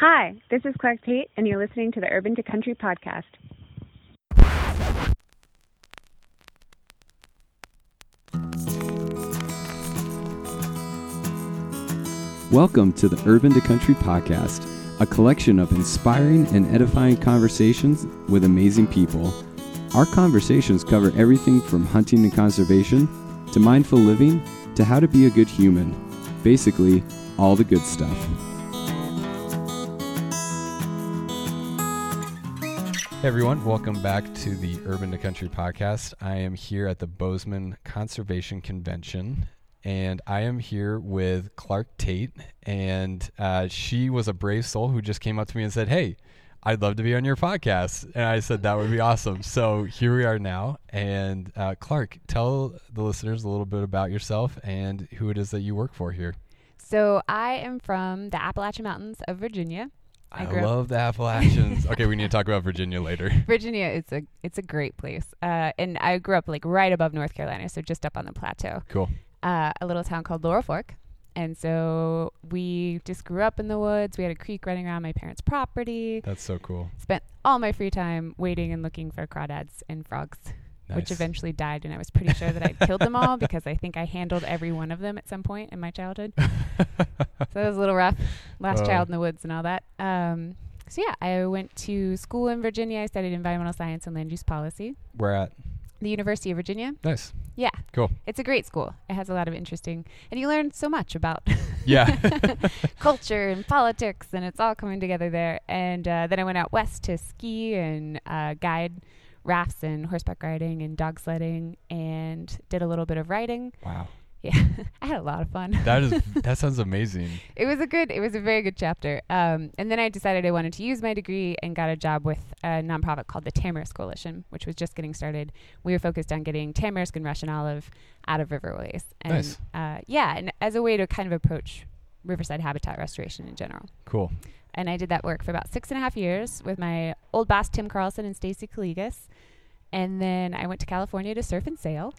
Hi, this is Clark Tate, and you're listening to the Urban to Country podcast. Welcome to the Urban to Country podcast, a collection of inspiring and edifying conversations with amazing people. Our conversations cover everything from hunting and conservation to mindful living to how to be a good human. Basically, all the good stuff. Hey everyone, welcome back to the Urban to Country podcast. I am here at the Bozeman Conservation Convention, and I am here with Clark Tate. And uh, she was a brave soul who just came up to me and said, Hey, I'd love to be on your podcast. And I said, That would be awesome. So here we are now. And uh, Clark, tell the listeners a little bit about yourself and who it is that you work for here. So I am from the Appalachian Mountains of Virginia. I, I love the Appalachians. okay, we need to talk about Virginia later. Virginia is a it's a great place, uh, and I grew up like right above North Carolina, so just up on the plateau, Cool. uh, a little town called Laurel Fork. And so we just grew up in the woods. We had a creek running around my parents' property. That's so cool. Spent all my free time waiting and looking for crawdads and frogs, which eventually died. And I was pretty sure that I'd killed them all because I think I handled every one of them at some point in my childhood. so that was a little rough. Last Oh. child in the woods and all that. Um, so yeah, I went to school in Virginia. I studied environmental science and land use policy. We're at. The University of Virginia. Nice. Yeah. Cool. It's a great school. It has a lot of interesting, and you learn so much about Yeah. culture and politics, and it's all coming together there. And uh, then I went out west to ski and uh, guide rafts and horseback riding and dog sledding, and did a little bit of writing. wow. Yeah, I had a lot of fun. That is that sounds amazing. it was a good it was a very good chapter um, and then i decided i wanted to use my degree and got a job with a nonprofit called the tamarisk coalition which was just getting started we were focused on getting tamarisk and russian olive out of riverways and Nice. uh, yeah and as a way to kind of approach riverside habitat restoration in general Cool. And i did that work for about six and a half years with my old boss tim carlson and stacy Kolegas. and then i went to california to surf and sail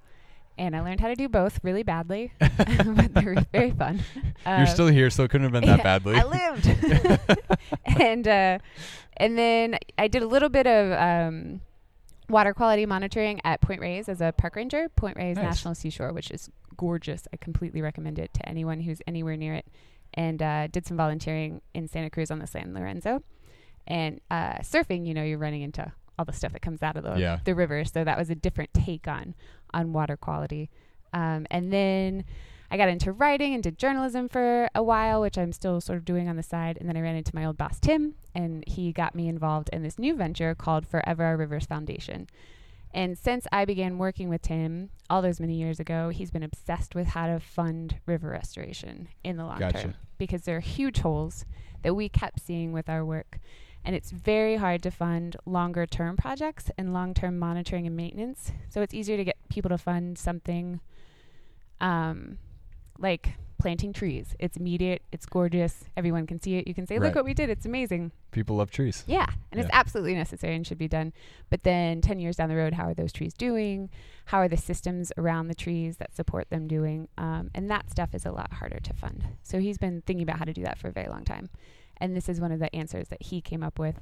and I learned how to do both really badly, but they were very fun. You're Uh, still here, so it couldn't have been that yeah, badly. I lived. and uh, and then I did a little bit of um, water quality monitoring at Point Reyes as a park ranger, Point Reyes Nice. National Seashore, which is gorgeous. I completely recommend it to anyone who's anywhere near it. And uh, did some volunteering in Santa Cruz on the San Lorenzo. And uh, surfing, you know, you're running into all the stuff that comes out of the, Yeah. the river. So that was a different take on on water quality. Um, and then I got into writing and did journalism for a while, which I'm still sort of doing on the side. And then I ran into my old boss, Tim, and he got me involved in this new venture called Forever Our Rivers Foundation. And since I began working with Tim all those many years ago, he's been obsessed with how to fund river restoration in the long Gotcha. term because there are huge holes that we kept seeing with our work. And it's very hard to fund longer term projects and long term monitoring and maintenance. So it's easier to get people to fund something um, like planting trees. It's immediate, it's gorgeous, everyone can see it. You can say, Right. Look what we did, it's amazing. People love trees. Yeah, and it's absolutely necessary and should be done. But then 10 years down the road, how are those trees doing? How are the systems around the trees that support them doing? Um, and that stuff is a lot harder to fund. So he's been thinking about how to do that for a very long time. And this is one of the answers that he came up with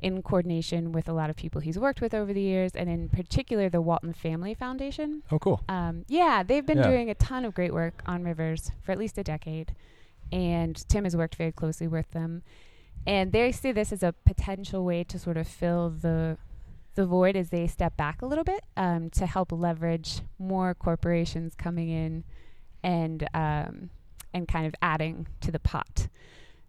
in coordination with a lot of people he's worked with over the years, and in particular, the Walton Family Foundation. Oh, cool. Um, yeah, they've been Yeah. doing a ton of great work on rivers for at least a decade, and Tim has worked very closely with them. And they see this as a potential way to sort of fill the the void as they step back a little bit um, to help leverage more corporations coming in and um, and kind of adding to the pot.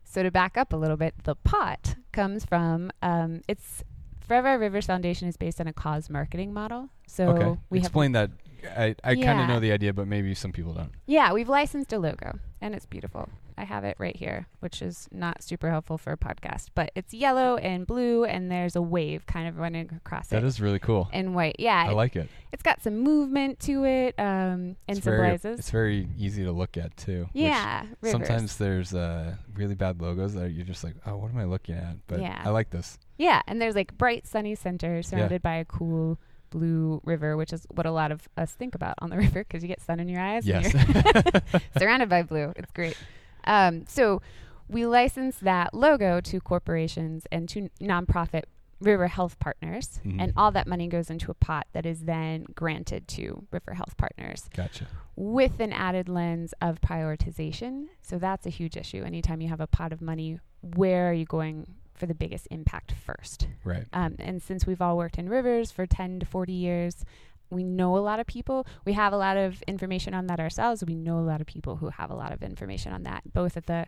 So to back up a little bit, the pot comes from um, it's Forever Rivers Foundation is based on a cause marketing model. So okay. we have Explain that. I, I kind of know the idea, but maybe some people don't. yeah, we've licensed a logo and it's beautiful. I have it right here, which is not super helpful for a podcast, but it's yellow and blue and there's a wave kind of running across That That is really cool. in white. Yeah, I it, like it. It's got some movement to it um, and It's very, symbolizes. it's very easy to look at too. yeah. Sometimes there's uh, really bad logos that you're just like, oh, what am I looking at? But Yeah. I like this. Yeah, and there's like bright sunny center surrounded by a cool blue river, which is what a lot of us think about on the river because you get sun in your eyes. and Yes. surrounded by blue. It's great. Um, so we license that logo to corporations and to nonprofit river health partners, Mhm. and all that money goes into a pot that is then granted to river health partners Gotcha. with an added lens of prioritization. So that's a huge issue. Anytime you have a pot of money, where are you going for the biggest impact first? Right. Um, and since we've all worked in rivers for 10 to 40 years, we know a lot of people. We have a lot of information on that ourselves. We know a lot of people who have a lot of information on that, both at the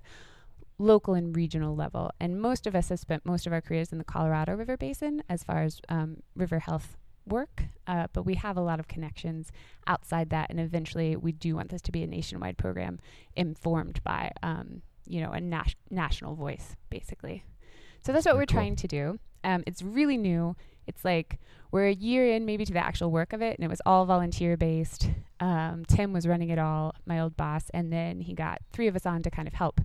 local and regional level. And most of us have spent most of our careers in the Colorado River Basin as far as um, river health work, uh, but we have a lot of connections outside that. And eventually, we do want this to be a nationwide program informed by, um, you know, a nas- national voice, basically. So that's what Very we're cool. trying to do. Um, it's really new. It's like we're a year in, maybe to the actual work of it, and it was all volunteer based. Um, Tim was running it all, my old boss, and then he got three of us on to kind of help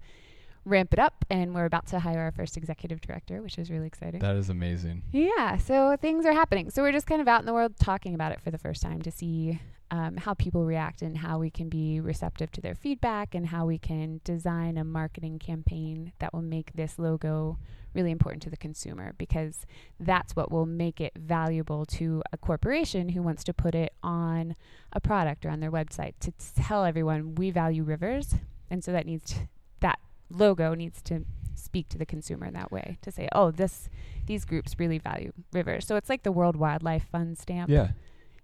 ramp it up. And we're about to hire our first executive director, which is really exciting. That is amazing. Yeah, so things are happening. So we're just kind of out in the world talking about it for the first time to see um, how people react and how we can be receptive to their feedback and how we can design a marketing campaign that will make this logo really important to the consumer because that's what will make it valuable to a corporation who wants to put it on a product or on their website to tell everyone we value rivers and so that needs to, that logo needs to speak to the consumer in that way to say oh this these groups really value rivers. So it's like the World Wildlife Fund stamp. Yeah.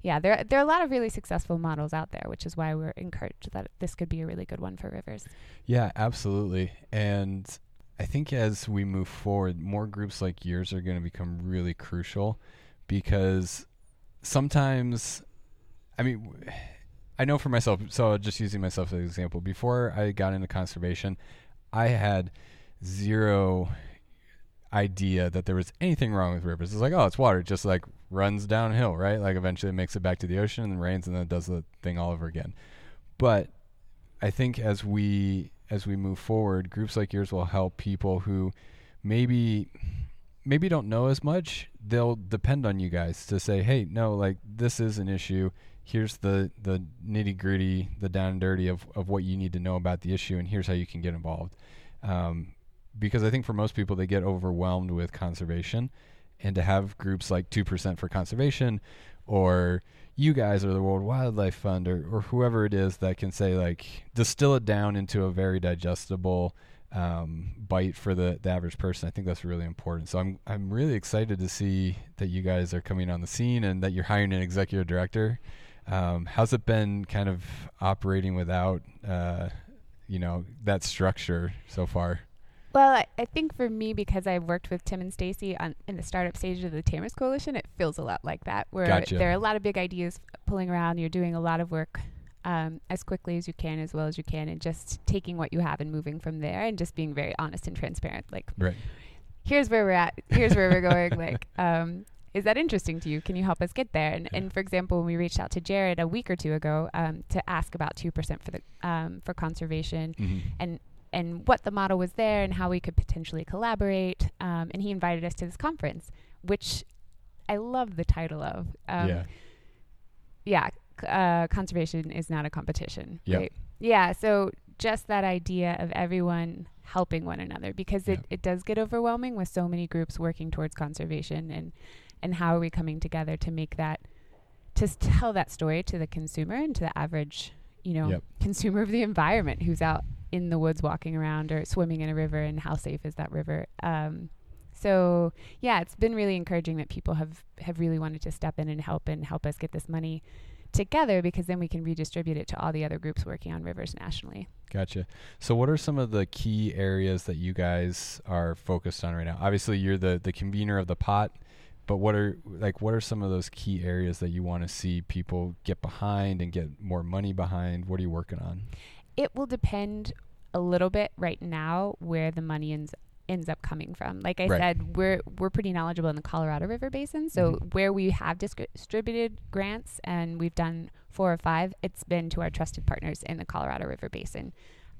Yeah, there there are a lot of really successful models out there, which is why we're encouraged that this could be a really good one for rivers. Yeah, absolutely. And I think as we move forward, more groups like yours are going to become really crucial because sometimes, I mean, w- I know for myself, so just using myself as an example, before I got into conservation, I had zero idea that there was anything wrong with rivers. It's like, oh, it's water. Just like runs downhill, right? Like eventually it makes it back to the ocean and rains and then it does the thing all over again. But I think as we as we move forward, groups like yours will help people who maybe maybe don't know as much. They'll depend on you guys to say, "Hey, no, like this is an issue. Here's the the nitty gritty, the down and dirty of of what you need to know about the issue, and here's how you can get involved." Um, because I think for most people, they get overwhelmed with conservation, and to have groups like Two Percent for Conservation, or you guys or the World Wildlife Fund or, or whoever it is that can say like distill it down into a very digestible um, bite for the, the average person. I think that's really important. So I'm I'm really excited to see that you guys are coming on the scene and that you're hiring an executive director. Um, how's it been kind of operating without uh, you know that structure so far? Well, I, I think for me, because I've worked with Tim and Stacy on in the startup stage of the Tamarisk Coalition, it feels a lot like that, where Gotcha. there are a lot of big ideas pulling around. You're doing a lot of work um, as quickly as you can, as well as you can, and just taking what you have and moving from there, and just being very honest and transparent. Like, Right. here's where we're at. Here's where we're going. Like, um, is that interesting to you? Can you help us get there? And, Yeah. and for example, when we reached out to Jared a week or two ago um, to ask about two percent for the um, for conservation, Mm-hmm. and and what the model was there and how we could potentially collaborate. Um, and he invited us to this conference, which I love the title of. Um, yeah. yeah, uh, conservation is not a competition. Yep. Right? Yeah. So just that idea of everyone helping one another because it, Yep. it does get overwhelming with so many groups working towards conservation and and how are we coming together to make that to tell that story to the consumer and to the average you know Yep. consumer of the environment who's out in the woods walking around or swimming in a river and how safe is that river um, so yeah it's been really encouraging that people have have really wanted to step in and help and help us get this money together because then we can redistribute it to all the other groups working on rivers nationally Gotcha. So, what are some of the key areas that you guys are focused on right now? Obviously, you're the the convener of the pot, but what are like what are some of those key areas that you want to see people get behind and get more money behind? What are you working on? It will depend a little bit right now where the money ends ends up coming from. Like I Right. said, we're we're pretty knowledgeable in the Colorado River Basin. So Mhm. where we have disc- distributed grants and we've done four or five, it's been to our trusted partners in the Colorado River Basin.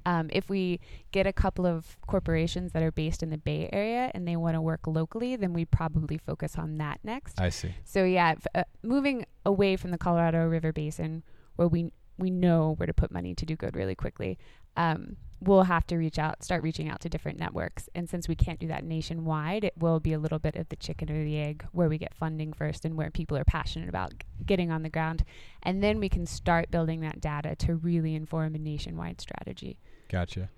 Um, if we get a couple of corporations that are based in the Bay Area and they want to work locally, then we probably focus on that next. I see. So yeah, f- uh, moving away from the Colorado River Basin, where we we know where to put money to do good really quickly. um, we'll have to reach out, start reaching out to different networks. And since we can't do that nationwide, it will be a little bit of the chicken or the egg where we get funding first and where people are passionate about getting on the ground. And then we can start building that data to really inform a nationwide strategy. Gotcha.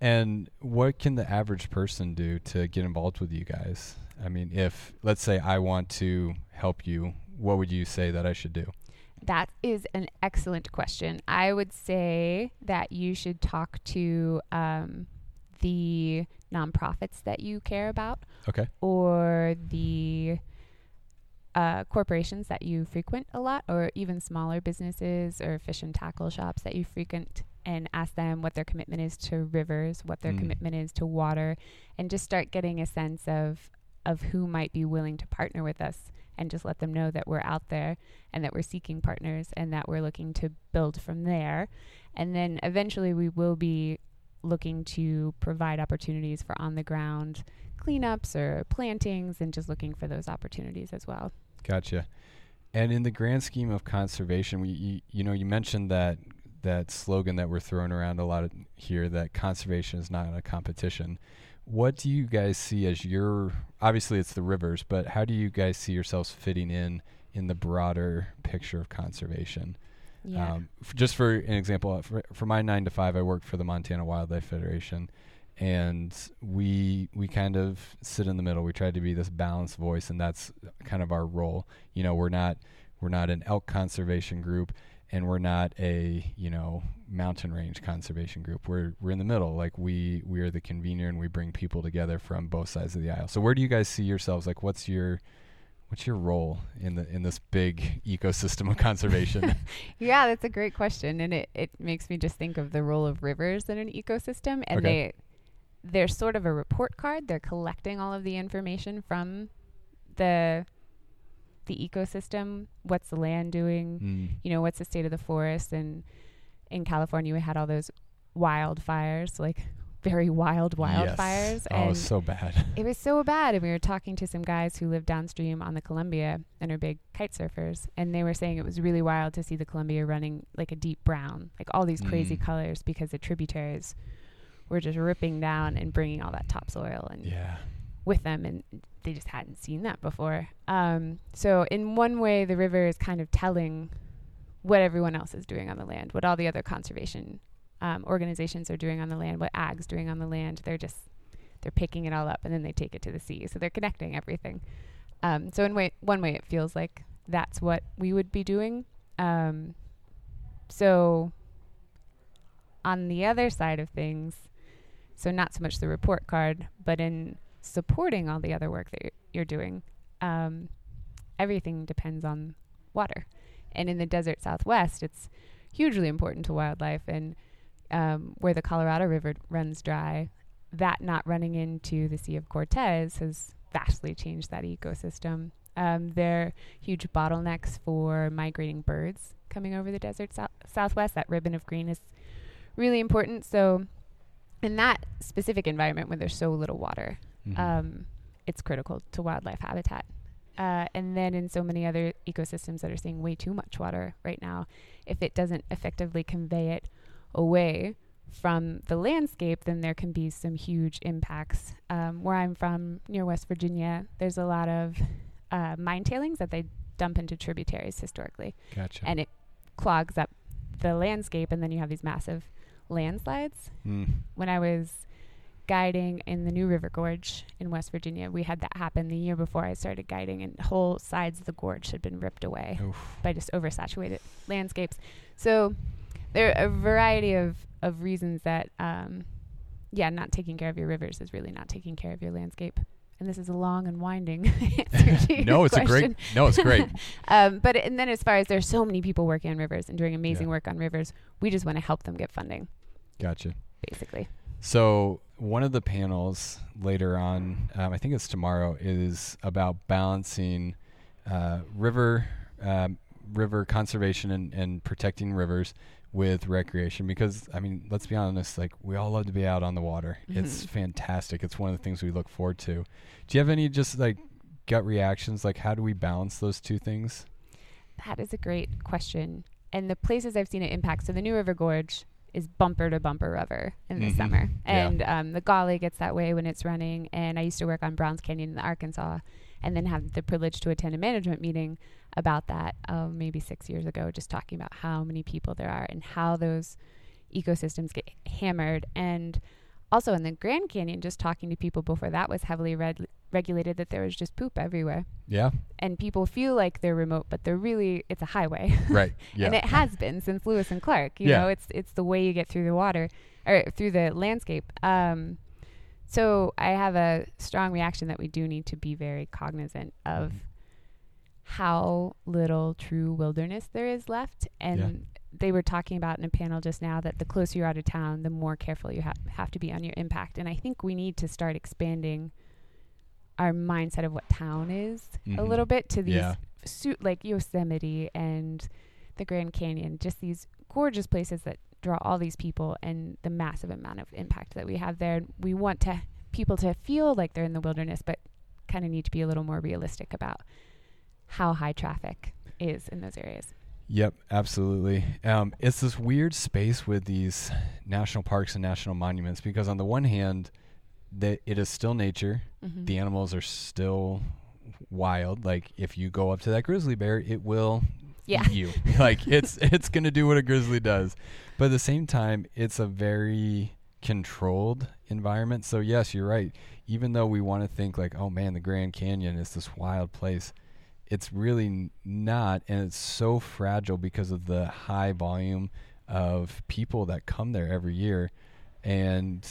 And what can the average person do to get involved with you guys? I mean, if let's say I want to help you, what would you say that I should do? That is an excellent question. I would say that you should talk to um, the nonprofits that you care about Okay. or the uh, corporations that you frequent a lot, or even smaller businesses or fish and tackle shops that you frequent, and ask them what their commitment is to rivers, what their Mm. commitment is to water, and just start getting a sense of of who might be willing to partner with us, and just let them know that we're out there and that we're seeking partners and that we're looking to build from there, and then eventually we will be looking to provide opportunities for on the ground cleanups or plantings and just looking for those opportunities as well. Gotcha. And in the grand scheme of conservation, we you, you know you mentioned that that slogan that we're throwing around a lot here that conservation is not a competition. What do you guys see as your obviously it's the rivers, but how do you guys see yourselves fitting in in the broader picture of conservation? Yeah. Um, f- just for an example, uh, for, for my nine to five, I work for the Montana Wildlife Federation, and we we kind of sit in the middle. We try to be this balanced voice, and that's kind of our role. You know, we're not we're not an elk conservation group, and we're not a you know mountain range conservation group. We're we're in the middle. Like we we are the convener, and we bring people together from both sides of the aisle. So where do you guys see yourselves? Like, what's your what's your role in the in this big ecosystem of conservation? yeah, that's a great question, and it, it makes me just think of the role of rivers in an ecosystem, and Okay. they they're sort of a report card. They're collecting all of the information from the the ecosystem. What's the land doing? Mm. You know, what's the state of the forest? And in California, we had all those wildfires, like very wild wildfires, Yes. Oh, and so bad. it was so bad. And we were talking to some guys who live downstream on the Columbia and are big kite surfers. And they were saying it was really wild to see the Columbia running like a deep brown, like all these crazy Mm. colors because the tributaries were just ripping down and bringing all that topsoil and yeah. with them. And they just hadn't seen that before. Um, so, in one way, the river is kind of telling what everyone else is doing on the land, what all the other conservation um, organizations are doing on the land, what ag's doing on the land. They're just they're picking it all up and then they take it to the sea. So they're connecting everything. Um, so in way, one way, it feels like that's what we would be doing. Um, so on the other side of things, so not so much the report card, but in supporting all the other work that you're, doing, um, everything depends on water. And in the desert southwest, it's hugely important to wildlife. And um, where the Colorado River runs dry, that not running into the Sea of Cortez has vastly changed that ecosystem. Um, there are huge bottlenecks for migrating birds coming over the desert sou- southwest. That ribbon of green is really important. So, in that specific environment where there's so little water, Mhm. um, it's critical to wildlife habitat. Uh, and then in so many other ecosystems that are seeing way too much water right now, if it doesn't effectively convey it away from the landscape, then there can be some huge impacts. Um, where I'm from, near West Virginia, there's a lot of uh, mine tailings that they dump into tributaries historically gotcha. and it clogs up the landscape and then you have these massive landslides Mm. when i was guiding in the new river gorge in west virginia we had that happen the year before i started guiding and whole sides of the gorge had been ripped away Oof. by just oversaturated landscapes so there are a variety of, of reasons that um, yeah not taking care of your rivers is really not taking care of your landscape and this is a long and winding answer to no, it's a great. No, it's great. Um, but and then as far as there's so many people working on rivers and doing amazing Yeah. work on rivers, we just want to help them get funding, Gotcha. basically. So one of the panels later on, um, I think it's tomorrow, is about balancing uh, river um, river conservation and, and protecting rivers with recreation. Because I mean, let's be honest, like we all love to be out on the water. It's Mhm. fantastic. It's one of the things we look forward to. Do you have any just like gut reactions? Like, how do we balance those two things? That is a great question. And the places I've seen it impact, so the New River Gorge is bumper to bumper rubber in the Mhm. summer. Yeah. And um, the Gauley gets that way when it's running. And I used to work on Browns Canyon in Arkansas and then have the privilege to attend a management meeting about that um, maybe six years ago, just talking about how many people there are and how those ecosystems get hammered. And also in the Grand Canyon, just talking to people before that was heavily reg- regulated, that there was just poop everywhere. Yeah. And people feel like they're remote, but they're really, it's a highway. Right. Yeah. and it has been since Lewis and Clark. You Yeah. know, it's it's the way you get through the water or through the landscape. Um, so I have a strong reaction that we do need to be very cognizant of how little true wilderness there is left. And they were talking about in a panel just now that the closer you're out of town, the more careful you ha- have to be on your impact. And I think we need to start expanding our mindset of what town is a Mhm. little bit to these Yeah. su- like Yosemite and the Grand Canyon, just these gorgeous places that draw all these people and the massive amount of impact that we have there. We want to people to feel like they're in the wilderness, but kind of need to be a little more realistic about how high traffic is in those areas. Yep, absolutely. Um, it's this weird space with these national parks and national monuments because on the one hand, that it is still nature. Mm-hmm. The animals are still wild. Like if you go up to that grizzly bear, it will Yeah. eat you. like it's it's gonna do what a grizzly does. But at the same time, it's a very controlled environment. So yes, you're right. Even though we want to think like, oh man, the Grand Canyon is this wild place, it's really not, and it's so fragile because of the high volume of people that come there every year. And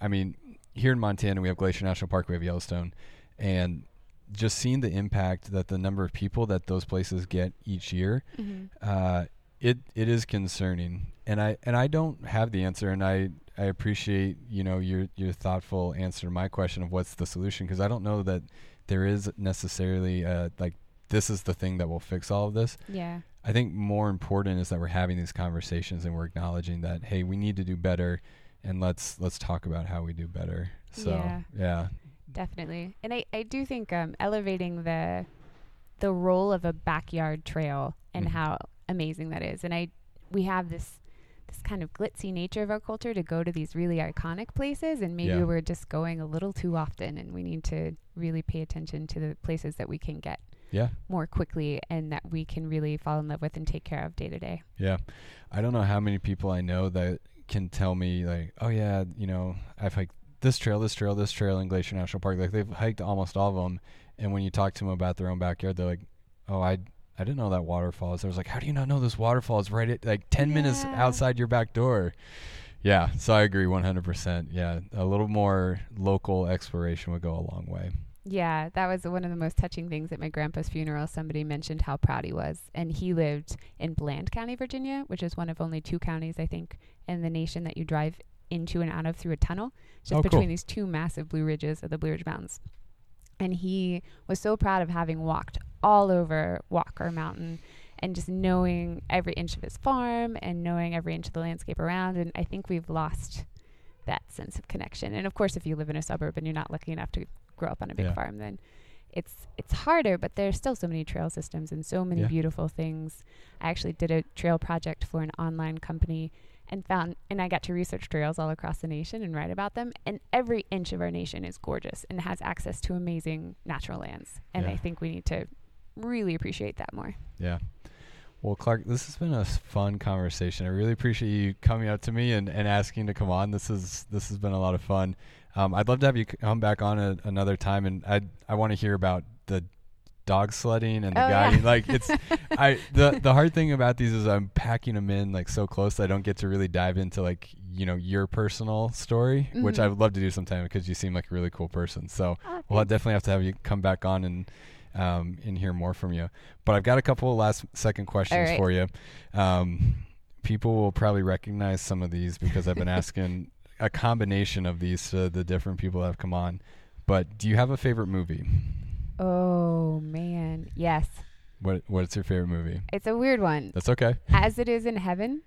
I mean, here in Montana, we have Glacier National Park, we have Yellowstone, and just seeing the impact that the number of people that those places get each year, Mm-hmm. uh, it it is concerning. And I and I don't have the answer, and I I appreciate you know your your thoughtful answer to my question of what's the solution because I don't know that there is necessarily uh, like this is the thing that will fix all of this. Yeah. I think more important is that we're having these conversations and we're acknowledging that hey, we need to do better, and let's let's talk about how we do better. So Yeah. yeah, Definitely. And I, I do think um, elevating the the role of a backyard trail and Mhm. how amazing that is. And I we have this this kind of glitzy nature of our culture to go to these really iconic places and maybe Yeah. we're just going a little too often and we need to really pay attention to the places that we can get yeah, more quickly and that we can really fall in love with and take care of day to day. yeah. I don't know how many people I know that can tell me like, oh yeah, you know, I've hiked this trail, this trail, this trail in Glacier National Park. Like they've hiked almost all of them, and when you talk to them about their own backyard, they're like, oh, I. I didn't know that waterfall is. I was like, how do you not know this waterfall is right at like 10 minutes outside your back door? Yeah, so I agree 100%. Yeah, a little more local exploration would go a long way. Yeah, that was one of the most touching things at my grandpa's funeral. Somebody mentioned how proud he was. And he lived in Bland County, Virginia, which is one of only two counties, I think, in the nation that you drive into and out of through a tunnel. Just Oh, between cool. these two massive Blue Ridges of the Blue Ridge Mountains. And he was so proud of having walked all over Walker Mountain and just knowing every inch of his farm and knowing every inch of the landscape around. And I think we've lost that sense of connection. And of course, if you live in a suburb and you're not lucky enough to grow up on a big Yeah. farm, then it's it's harder. But there's still so many trail systems and so many Yeah. beautiful things. I actually did a trail project for an online company and found and I got to research trails all across the nation and write about them. And every inch of our nation is gorgeous and has access to amazing natural lands. And Yeah. I think we need to really appreciate that more. Yeah. Well, Clark, this has been a fun conversation. I really appreciate you coming up to me and, and asking to come on. This is this has been a lot of fun. Um, I'd love to have you come back on a, another time, and I I want to hear about the dog sledding and the Oh, yeah. Like it's I the the hard thing about these is I'm packing them in like so close. I don't get to really dive into like you know your personal story, which Mhm. I would love to do sometime because you seem like a really cool person. So Oh, well, I definitely have to have you come back on and um, and hear more from you. But I've got a couple of last second questions right. for you. Um, people will probably recognize some of these because I've been asking a combination of these to the different people that have come on. But do you have a favorite movie? Oh man, yes. What What's your favorite movie? It's a weird one. That's okay. As it is in heaven.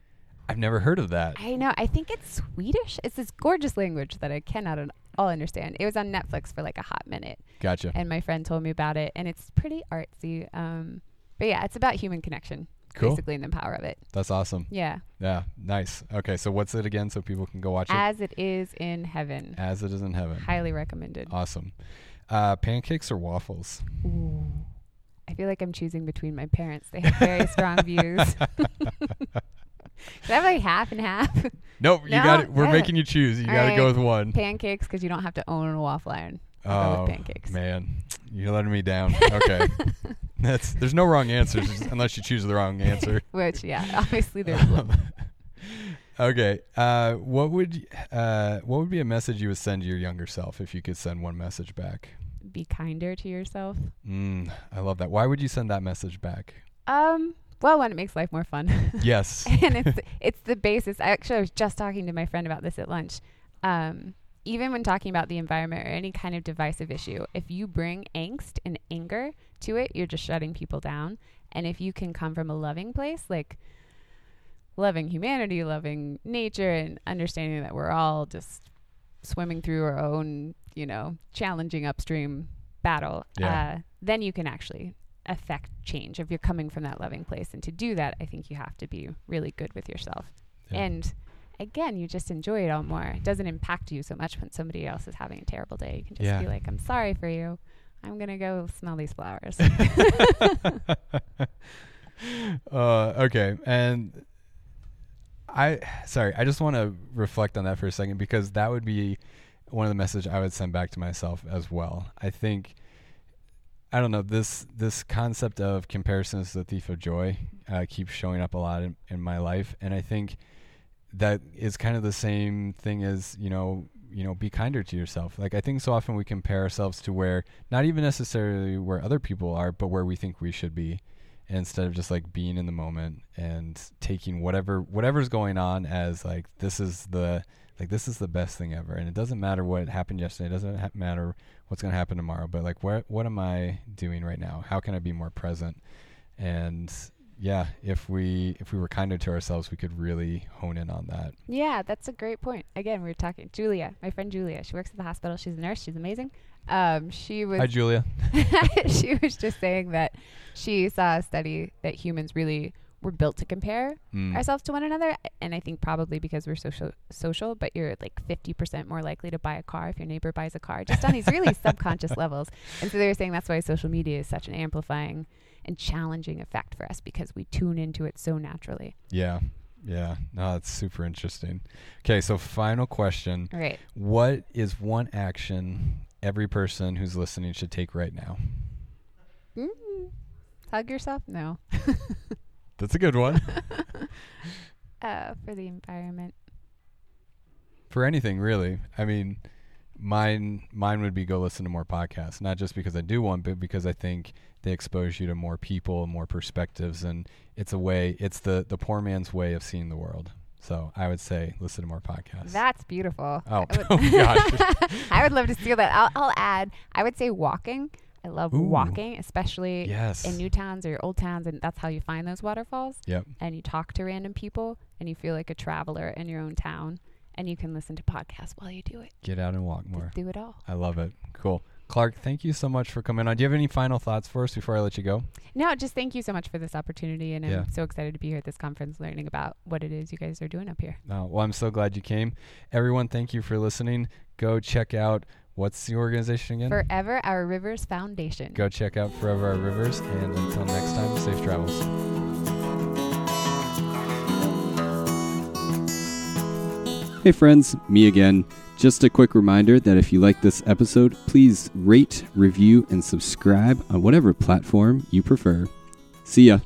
I've never heard of that. I know. I think it's Swedish. It's this gorgeous language that I cannot at all understand. It was on Netflix for like a hot minute, Gotcha. and my friend told me about it, and it's pretty artsy. Um, but yeah, it's about human connection. Cool. basically in the power of it. That's awesome. Yeah. Yeah, nice. Okay, so what's it again so people can go watch it? As it is in heaven. As it is in heaven. Highly recommended. Awesome. Uh, pancakes or waffles? Ooh. I feel like I'm choosing between my parents. They have very strong views. Should I have like half and half? Nope, you No? got it. We're Yeah. making you choose. You got to go with one. pancakes because you don't have to own a waffle iron. I'll Oh with pancakes. man, you're letting me down. Okay, that's there's no wrong answers unless you choose the wrong answer. Which, yeah, obviously there's one. okay, uh, what would uh, what would be a message you would send to your younger self if you could send one message back? be kinder to yourself. Mm, I love that. Why would you send that message back? Um, well, one, it makes life more fun. Yes. and it's it's the basis. Actually, I was just talking to my friend about this at lunch. Um, even when talking about the environment or any kind of divisive issue, if you bring angst and anger to it, you're just shutting people down. And if you can come from a loving place, like loving humanity, loving nature, and understanding that we're all just swimming through our own, you know, challenging upstream battle, Yeah. uh, then you can actually affect change if you're coming from that loving place. And to do that, I think you have to be really good with yourself. Yeah. And again, you just enjoy it all more. It doesn't impact you so much when somebody else is having a terrible day. You can just Yeah. be like, I'm sorry for you. I'm going to go smell these flowers. uh, okay, and I sorry, I just want to reflect on that for a second because that would be one of the message I would send back to myself as well. I think I don't know this this concept of comparison is the thief of joy uh, keeps showing up a lot in, in my life, and I think that is kind of the same thing as you know you know be kinder to yourself. Like i think so often we compare ourselves to where not even necessarily where other people are but where we think we should be instead of just like being in the moment and taking whatever whatever's going on as like this is the like this is the best thing ever. And it doesn't matter what happened yesterday it doesn't ha- matter what's going to happen tomorrow but like what what am i doing right now? How can i be more present? And yeah if we if we were kinder to ourselves we could really hone in on that yeah, that's a great point. Again, we were talking. Julia, my friend Julia, she works at the hospital. She's a nurse. She's amazing. Um, she was hi julia she was just saying that she saw a study that humans really were built to compare Mm. ourselves to one another and i think probably because we're social social but you're like 50% more likely to buy a car if your neighbor buys a car just on these really subconscious levels and so they were saying that's why social media is such an amplifying and challenging effect for us because we tune into it so naturally Yeah. Yeah. No, that's super interesting. Okay, so final question. all right What is one action every person who's listening should take right now? mm. hug yourself no That's a good one. uh, for the environment For anything really. I mean, mine mine would be go listen to more podcasts, not just because I do one, but because I think they expose you to more people, more perspectives and it's a way it's the the poor man's way of seeing the world. So, I would say listen to more podcasts. That's beautiful. Oh, I would, oh gosh. I would love to steal that. I'll, I'll add. I would say walking. I love Ooh. walking, especially yes. in new towns or old towns, and that's how you find those waterfalls. Yep. And you talk to random people, and you feel like a traveler in your own town, and you can listen to podcasts while you do it. Get out and walk more. Just do it all. I love it. Cool. Clark, thank you so much for coming on. Do you have any final thoughts for us before I let you go? No, just thank you so much for this opportunity, and Yeah. I'm so excited to be here at this conference, learning about what it is you guys are doing up here. Uh, well, I'm so glad you came. Everyone, thank you for listening. Go check out what's the organization again? Forever Our Rivers Foundation. Go check out Forever Our Rivers. And until next time, safe travels. Hey friends, me again. Just a quick reminder that if you like this episode, please rate, review, and subscribe on whatever platform you prefer. See ya.